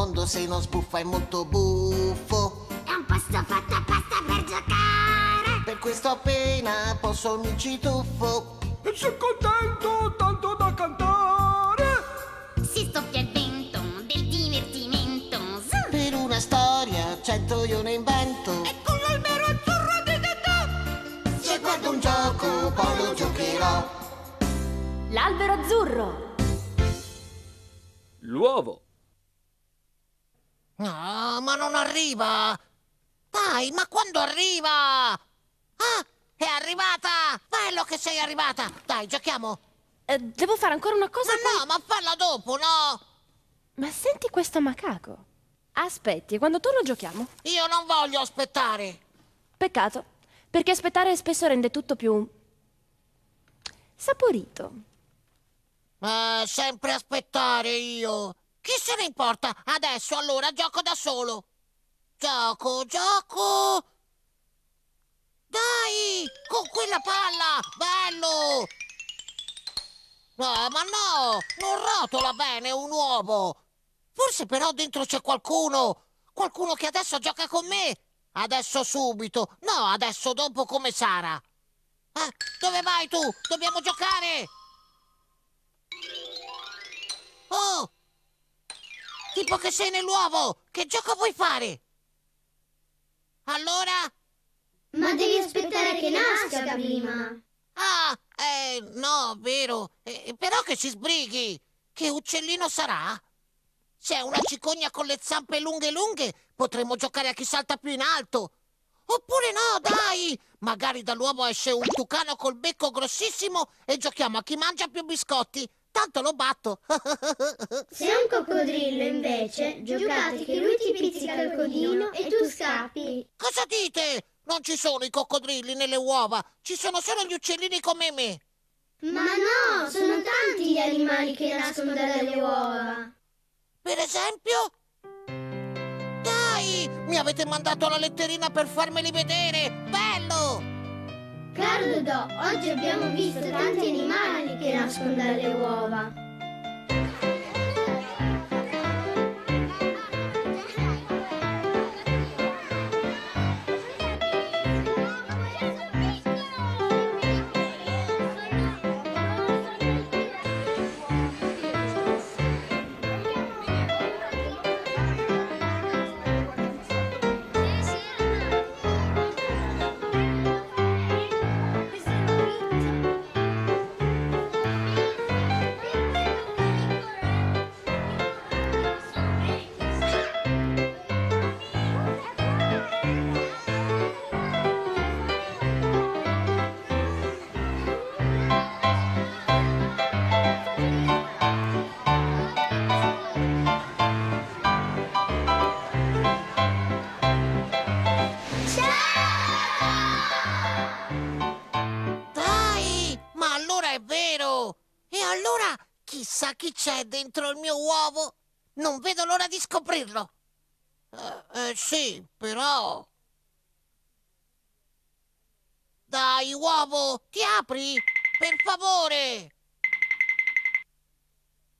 mondo se non sbuffa è molto buffo. È un posto fatto apposta per giocare. Per questo appena posso mi ci tuffo. E sono contento, tanto da cantare. Si stoppia il vento del divertimento. Per una storia cento io ne invento. E con l'albero azzurro di Dodò. Se guardo un gioco poi lo giocherò. L'albero azzurro. L'uovo. No, ma non arriva. Dai, ma quando arriva? Ah, è arrivata! Bello che sei arrivata! Dai, giochiamo! Eh, devo fare ancora una cosa. Ma no, ma falla dopo, no! Ma senti questo macaco. Aspetti, quando torno giochiamo. Io non voglio aspettare! Peccato, perché aspettare spesso rende tutto più saporito. Eh, sempre aspettare io! Chi se ne importa? Adesso allora gioco da solo! Gioco, gioco! Dai! Con quella palla! Bello! Ah, ma no! Non rotola bene un uovo! Forse però dentro c'è qualcuno! Qualcuno che adesso gioca con me! Adesso subito! No, adesso dopo come Sara! Eh, dove vai tu? Dobbiamo giocare! Oh! Tipo che sei nell'uovo! Che gioco vuoi fare? Allora? Ma devi aspettare che nasca prima. Ah, eh, no, vero. Eh, però che si sbrighi. Che uccellino sarà? Se è una cicogna con le zampe lunghe lunghe, potremmo giocare a chi salta più in alto. Oppure no, dai! Magari dall'uomo esce un tucano col becco grossissimo e giochiamo a chi mangia più biscotti. Tanto lo batto. Se è un coccodrillo, invece, giocate che lui ti pizzica il codino e tu scappi. Cosa dite? Non ci sono i coccodrilli nelle uova, ci sono solo gli uccellini come me. Ma no, sono tanti gli animali che nascono dalle uova. Per esempio? Dai, mi avete mandato la letterina per farmeli vedere. Bello! Caro Dodò, oggi abbiamo visto tanti animali che nascono dalle uova. C'è dentro il mio uovo? Non vedo l'ora di scoprirlo. Eh, eh, sì, però... Dai, uovo, ti apri? Per favore!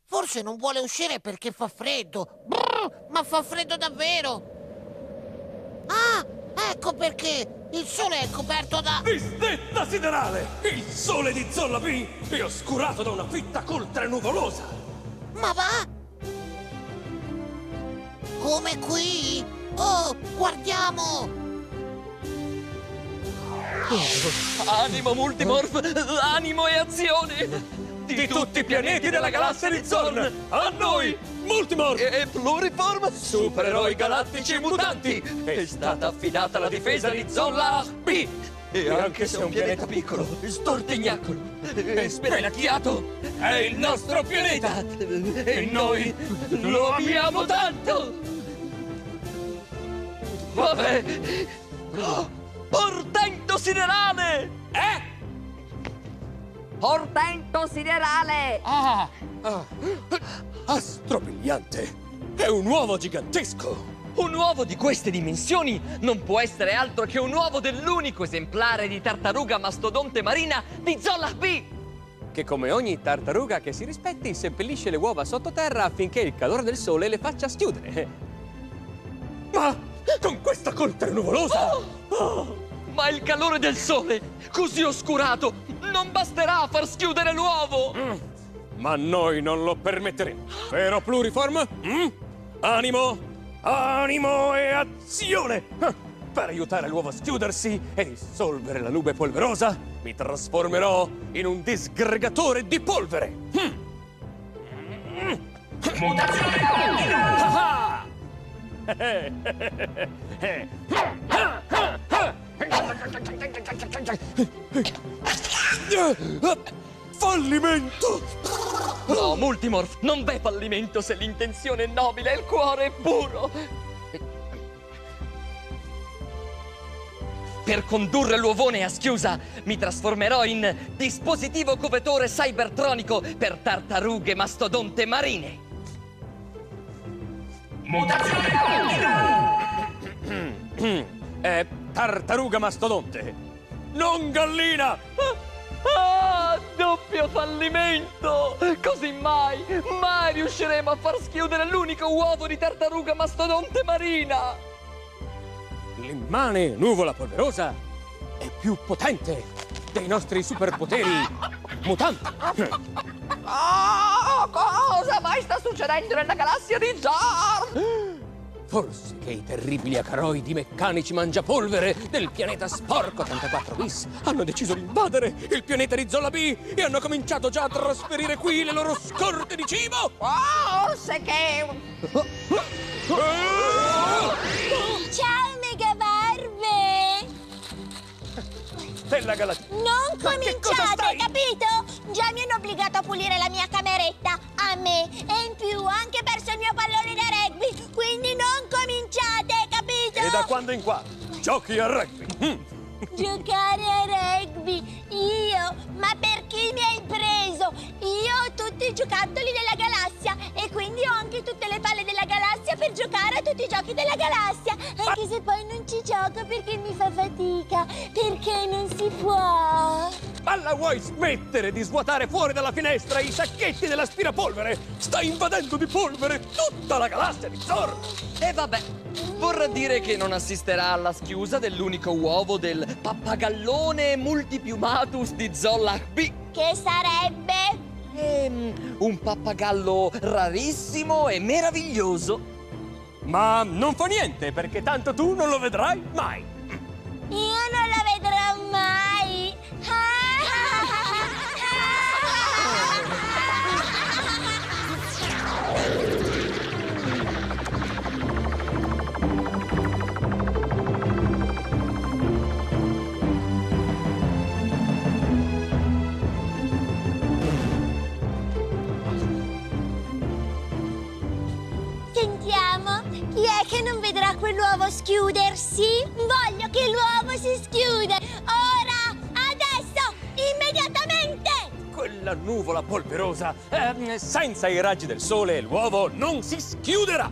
Forse non vuole uscire perché fa freddo. Brr, ma fa freddo davvero! Ah, ecco perché! Il sole è coperto da... Vistetta siderale! Il sole di Zolla B è oscurato da una fitta coltre nuvolosa. Ma va? Come qui? Oh, guardiamo! Animo multimorph, animo e azione! Di tutti i pianeti della galassia di Zorn, a noi, Multimorph! E Pluriform, supereroi galattici mutanti! È stata affidata la difesa di Zolla B! E anche se è un pianeta piccolo, stortignacolo e spelacchiato, è il nostro pianeta! E noi lo amiamo tanto! Vabbè! Oh, Portento siderale! Eh? Portento siderale! Ah! ah. Astropigliante! È un uovo gigantesco! Un uovo di queste dimensioni non può essere altro che un uovo dell'unico esemplare di tartaruga mastodonte marina di Zolla B! che come ogni tartaruga che si rispetti seppellisce le uova sottoterra affinché il calore del sole le faccia schiudere. Ma con questa coltre nuvolosa... Oh, ma il calore del sole, così oscurato, non basterà a far schiudere l'uovo! Mm, ma noi non lo permetteremo. Vero Pluriform? Mm? Animo, animo e azione! Ah, Per aiutare l'uovo a schiudersi e dissolvere la nube polverosa, mi trasformerò in un disgregatore di polvere. Mm. Ah! Fallimento! No, Multimorph, non v'è fallimento se l'intenzione è nobile e il cuore è puro! Per condurre l'uovone a schiusa, mi trasformerò in dispositivo covetore cybertronico per tartarughe mastodonte marine. È tartaruga mastodonte, non gallina! Doppio fallimento! Così mai, mai riusciremo a far schiudere l'unico uovo di tartaruga mastodonte marina! L'immane nuvola polverosa è più potente dei nostri superpoteri mutanti. Oh, cosa mai sta succedendo nella galassia di Zar? Forse che i terribili acaroidi meccanici mangiapolvere del pianeta Sporco 84 bis hanno deciso di invadere il pianeta di Zolla B e hanno cominciato già a trasferire qui le loro scorte di cibo? Forse che... Ciao Megabarbe! Stella Galatina! Non cominciate, capito? Già mi hanno obbligato a pulire la mia cameretta, a me, e in più ho anche perso il mio pallone da rugby, quindi da quando in qua giochi a rugby? Mm. Giocare a rugby, io? Ma per chi mi hai preso? Io ho tutti i giocattoli della galassia e quindi ho anche tutte le palle della galassia per giocare a tutti i giochi della galassia, anche se poi non ci gioco perché mi fa fatica, perché non si può. Ma la vuoi smettere di svuotare fuori dalla finestra i sacchetti dell'aspirapolvere? Stai invadendo di polvere tutta la galassia di Zor! E vabbè, vorrà dire che non assisterà alla schiusa dell'unico uovo del pappagallone multipiumatus di Zollach B. Che sarebbe? Ehm, un pappagallo rarissimo e meraviglioso. Ma non fa niente, perché tanto tu non lo vedrai mai! Io non chi è che non vedrà quell'uovo schiudersi? Voglio che l'uovo si schiude! Ora! Adesso! Immediatamente! Quella nuvola polverosa, ehm, senza i raggi del sole, l'uovo non si schiuderà!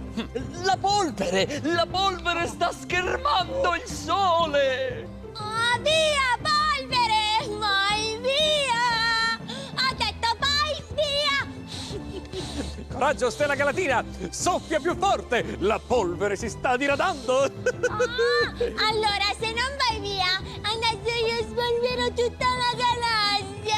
La polvere! La polvere sta schermando il sole! Oh, via, via! Coraggio, Stella Galatina! Soffia più forte! La polvere si sta diradando! Ah, allora, se non vai via, adesso io spolverò tutta la galassia!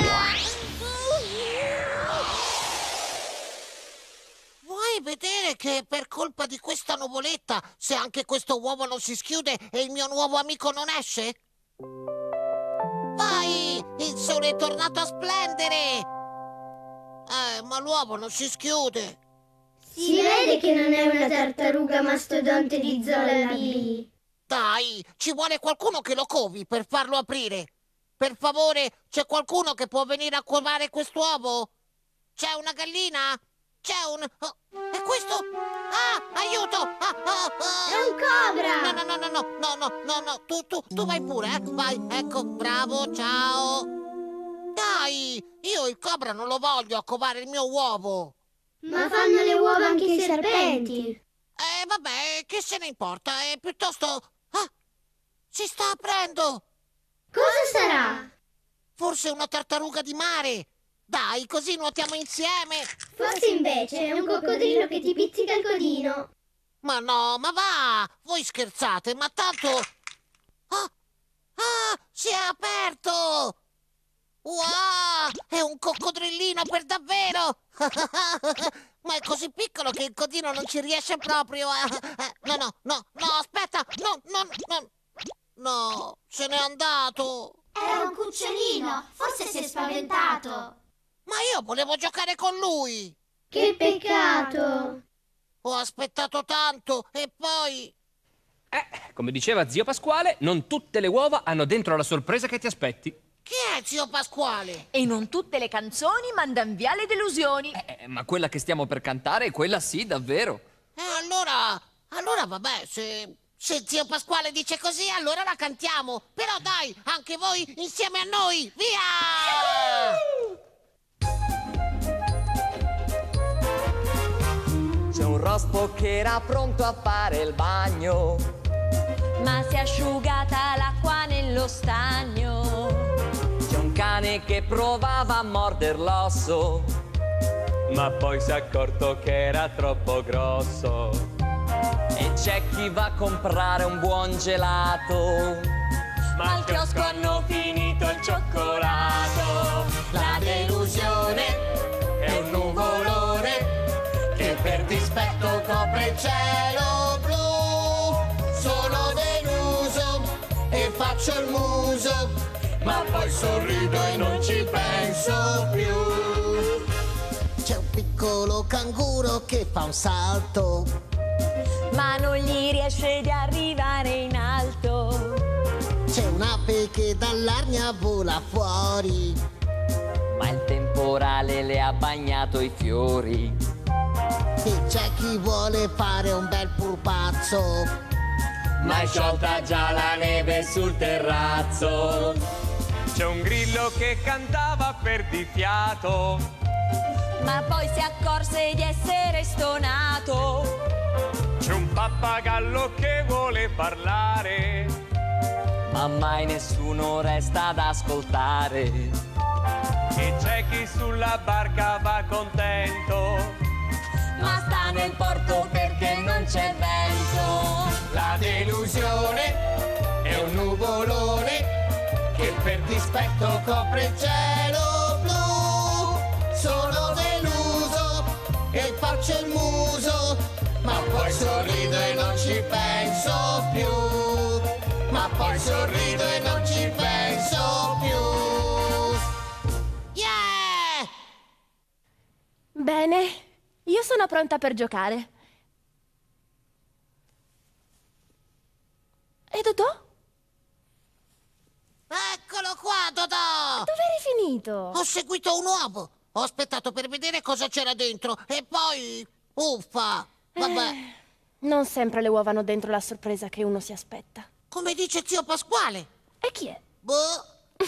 Vuoi vedere che per colpa di questa nuvoletta, se anche questo uovo non si schiude e il mio nuovo amico non esce? Vai! Il sole è tornato a splendere! Eh, ma l'uovo non si schiude! Si vede che non è una tartaruga mastodonte di Zola B. Dai, ci vuole qualcuno che lo covi per farlo aprire. Per favore, c'è qualcuno che può venire a covare quest'uovo? C'è una gallina? C'è un... oh, è questo? Ah, aiuto! Ah, ah, ah. È un cobra! No, no, no, no, no, no, no, no, no, tu, tu, tu vai pure, eh? Vai, ecco, bravo, ciao! Dai, io il cobra non lo voglio a covare il mio uovo! Ma fanno le uova anche i serpenti. Eh, vabbè, che se ne importa, è piuttosto... Ah, si sta aprendo! Cosa sarà? Forse una tartaruga di mare! Dai, così nuotiamo insieme. Forse invece è un coccodrillo che ti pizzica il codino. Ma no, ma va! Voi scherzate, ma tanto... Ah! Ah! Si è aperto! Wow! È un coccodrillino per davvero! ma è così piccolo che il codino non ci riesce proprio a... No, no, no, no, aspetta! No, no, no! No, se n'è andato! Era un cucciolino, forse si è spaventato. Ma io volevo giocare con lui! Che peccato. Ho aspettato tanto e poi... Eh, come diceva zio Pasquale, non tutte le uova hanno dentro la sorpresa che ti aspetti. Chi è zio Pasquale? E non tutte le canzoni mandano via le delusioni. Eh, ma quella che stiamo per cantare è quella sì, davvero. E allora, allora vabbè, se, se zio Pasquale dice così, allora la cantiamo. Però dai, anche voi insieme a noi, via! C'è un rospo che era pronto a fare il bagno. Ma si è asciugata l'acqua nello stagno. Un cane che provava a morder l'osso. Ma poi si è accorto che era troppo grosso. E c'è chi va a comprare un buon gelato. Ma al chiosco hanno finito il cioccolato. La delusione è un nuvolone che per dispetto copre il cielo blu. Sono deluso e faccio il muso, ma poi sorrido e non ci penso più. C'è un piccolo canguro che fa un salto. Ma non gli riesce di arrivare in alto. C'è un'ape che dall'arnia vola fuori. Ma il temporale le ha bagnato i fiori. E c'è chi vuole fare un bel purpazzo. Ma è sciolta già la neve sul terrazzo. C'è un grillo che cantava per di fiato. Ma poi si accorse di essere stonato. C'è un pappagallo che vuole parlare. Ma mai nessuno resta ad ascoltare. E c'è chi sulla barca va contento. Ma sta nel porto perché non c'è vento. La delusione è un nuvolone che per dispetto copre il cielo blu. Sono deluso e faccio il muso, ma poi sorrido e non ci penso più. Ma poi sorrido e non ci penso più. Yeah! Bene, io sono pronta per giocare. E Dodò? Eccolo qua, Dodò! Dove eri finito? Ho seguito un uovo. Ho aspettato per vedere cosa c'era dentro e poi... Uffa! Vabbè, Non sempre le uova hanno dentro la sorpresa che uno si aspetta. come dice zio Pasquale. E chi è? Boh.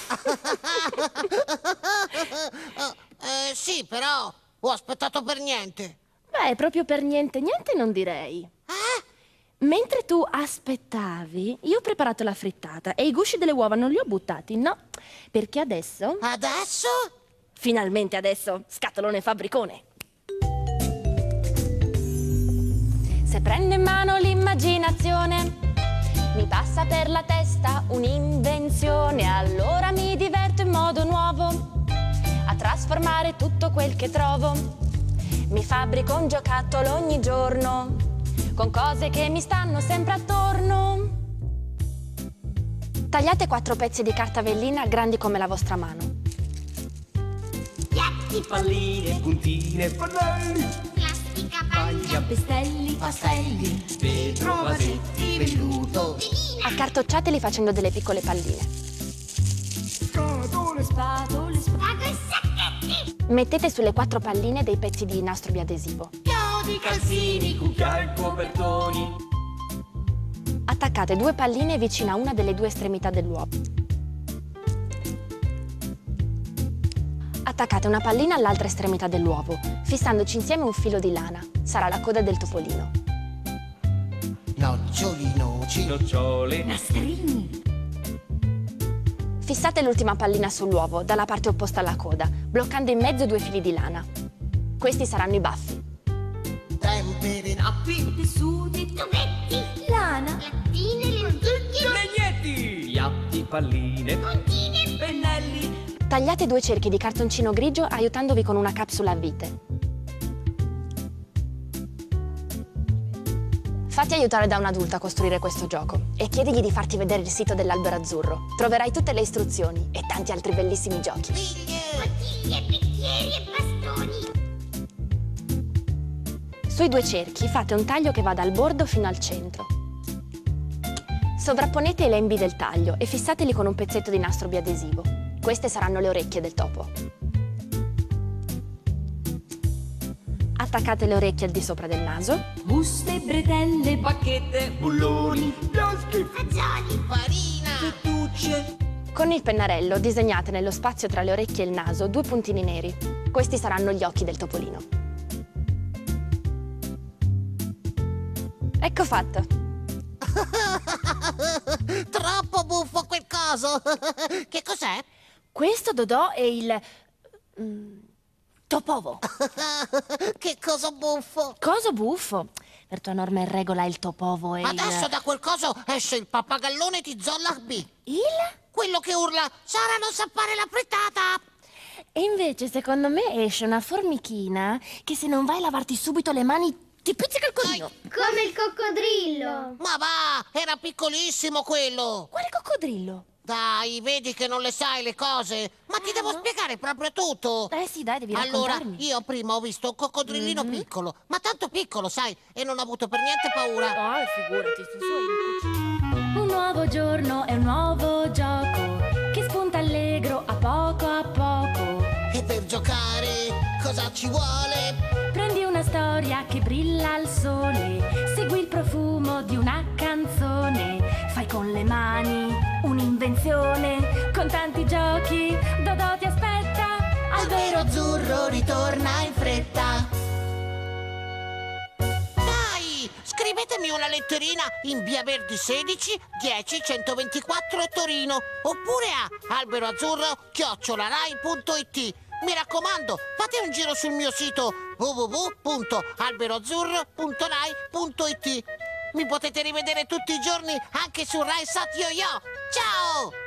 eh, sì, però ho aspettato per niente. Beh, proprio per niente, niente non direi. Mentre tu aspettavi, io ho preparato la frittata e i gusci delle uova non li ho buttati, no. Perché adesso, Adesso? finalmente adesso, scatolone fabbricone. Se prendo in mano l'immaginazione, mi passa per la testa un'invenzione, allora mi diverto in modo nuovo a trasformare tutto quel che trovo. Mi fabbrico un giocattolo ogni giorno con cose che mi stanno sempre attorno. Tagliate quattro pezzi di carta vellina grandi come la vostra mano. Palline, puntine, pannelli, Plastica, paglia, Pestelli, Pastelli, vetro, vasetti, velluto. Accartocciateli facendo delle piccole palline. scatole, Spatole, spago e sacchetti. Mettete sulle quattro palline dei pezzi di nastro biadesivo. Chiodi, calzini, cucchiai, copertoni. Attaccate due palline vicino a una delle due estremità dell'uovo. Attaccate una pallina all'altra estremità dell'uovo, fissandoci insieme un filo di lana. Sarà la coda del topolino. Noccioli, noci. Nocciole. nastrini, Fissate l'ultima pallina sull'uovo, dalla parte opposta alla coda, bloccando in mezzo due fili di lana. Questi saranno i baffi. Nappi, Tessuti, tubetti, Lana. lattine, lenticchie, Legnetti! Piatti, palline, puntine, pennelli. Tagliate due cerchi di cartoncino grigio aiutandovi con una capsula a vite. Fatti aiutare da un adulto a costruire questo gioco e chiedigli di farti vedere il sito dell'albero azzurro. Troverai tutte le istruzioni e tanti altri bellissimi giochi. biglie. bottiglie, bicchieri e Sui due cerchi fate un taglio che va dal bordo fino al centro. Sovrapponete i lembi del taglio e fissateli con un pezzetto di nastro biadesivo. Queste saranno le orecchie del topo. Attaccate le orecchie al di sopra del naso. Buste, bretelle, Bacchette, bulloni, loschi, Fagioli, Farina. fettucce. Con il pennarello disegnate nello spazio tra le orecchie e il naso due puntini neri. Questi saranno gli occhi del topolino. Ecco fatto. Troppo buffo quel coso. che cos'è? Questo Dodò è il... mm, topovo. che cosa buffo. Coso buffo. Per tua norma e regola il topovo è Adesso il... da quel coso esce il pappagallone di Zolla B. Il? Quello che urla Sara non sa fare la frittata. E invece secondo me esce una formichina che se non vai a lavarti subito le mani ti pizzica il codino. Come il coccodrillo. Ma va, era piccolissimo quello. Quale coccodrillo? Dai, vedi che non le sai le cose. Ma ti devo spiegare proprio tutto. Eh sì, dai, devi Allora, raccontarmi. io prima ho visto un coccodrillino piccolo, ma tanto piccolo, sai, e non ho avuto per niente paura. Ah, figurati, su su. Un nuovo giorno è un nuovo gioco che spunta allegro a poco a poco. E per giocare cosa ci vuole? Prendi storia che brilla al sole, segui il profumo di una canzone, fai con le mani un'invenzione, con tanti giochi, Dodò ti aspetta, albero azzurro ritorna in fretta. Dai, scrivetemi una letterina in via Verdi 16 10 124 Torino oppure a alberoazzurro chiocciolarai.it. Mi raccomando, fate un giro sul mio sito www.alberoazzurro.rai.it. Mi potete rivedere tutti i giorni anche su Rai Sat Yo Yo. Ciao!